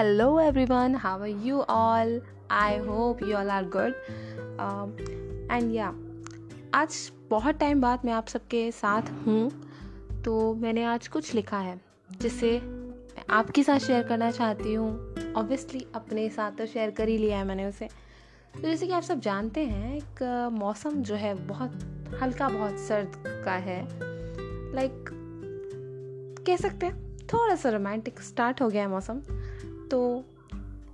hello everyone, how are you all? I hope you all are good. Um, and yeah, आज बहुत time बाद मैं आप सबके साथ हूँ। तो मैंने आज कुछ लिखा है जिसे मैं आपके साथ शेयर करना चाहती हूँ। ऑब्वियसली अपने साथ तो शेयर कर ही लिया है मैंने उसे। तो जैसे कि आप सब जानते हैं एक मौसम जो है बहुत हल्का बहुत सर्द का है। लाइक like, कह सकते हैं थोड़ा सा रोमांटिक स्टार्ट हो गया है मौसम। तो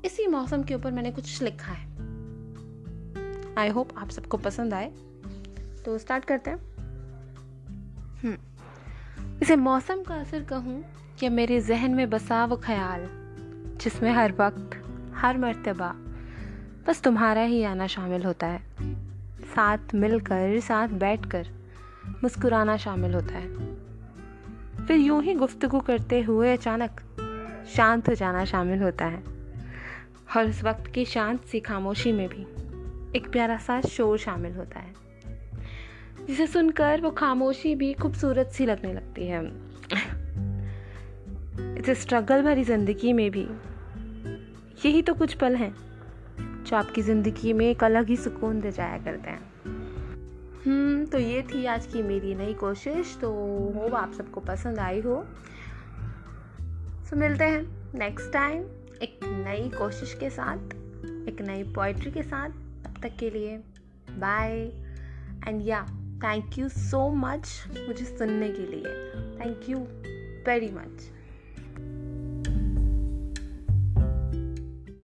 इसी मौसम के ऊपर मैंने कुछ लिखा है। आई होप आप सबको पसंद आए। तो स्टार्ट करते हैं। हम्म, इसे मौसम का असर कहूँ या मेरे जहन में बसा वो ख्याल जिसमें हर वक्त हर मर्तबा बस तुम्हारा ही आना शामिल होता है। साथ मिलकर साथ बैठकर मुस्कुराना शामिल होता है। फिर यूँ ही गुफ्तगु करते हुए अचानक शांत हो जाना शामिल होता है। और उस वक्त की शांत सी खामोशी में भी एक प्यारा सा शोर शामिल होता है। जिसे सुनकर वो खामोशी भी खूबसूरत सी लगने लगती है। इस स्ट्रगल भरी ज़िंदगी में भी यही तो कुछ पल हैं, जो आपकी ज़िंदगी में एक अलग ही सुकून दे जाया करते हैं। हम्म तो ये थी आज की मेरी नई कोशिश तो होप आप सबको पसंद आई हो। सो मिलते हैं नेक्स्ट टाइम एक नई कोशिश के साथ, एक नई पोइट्री के साथ. तब तक के लिए bye and yeah thank you so much मुझे सुनने के लिए. Thank you very much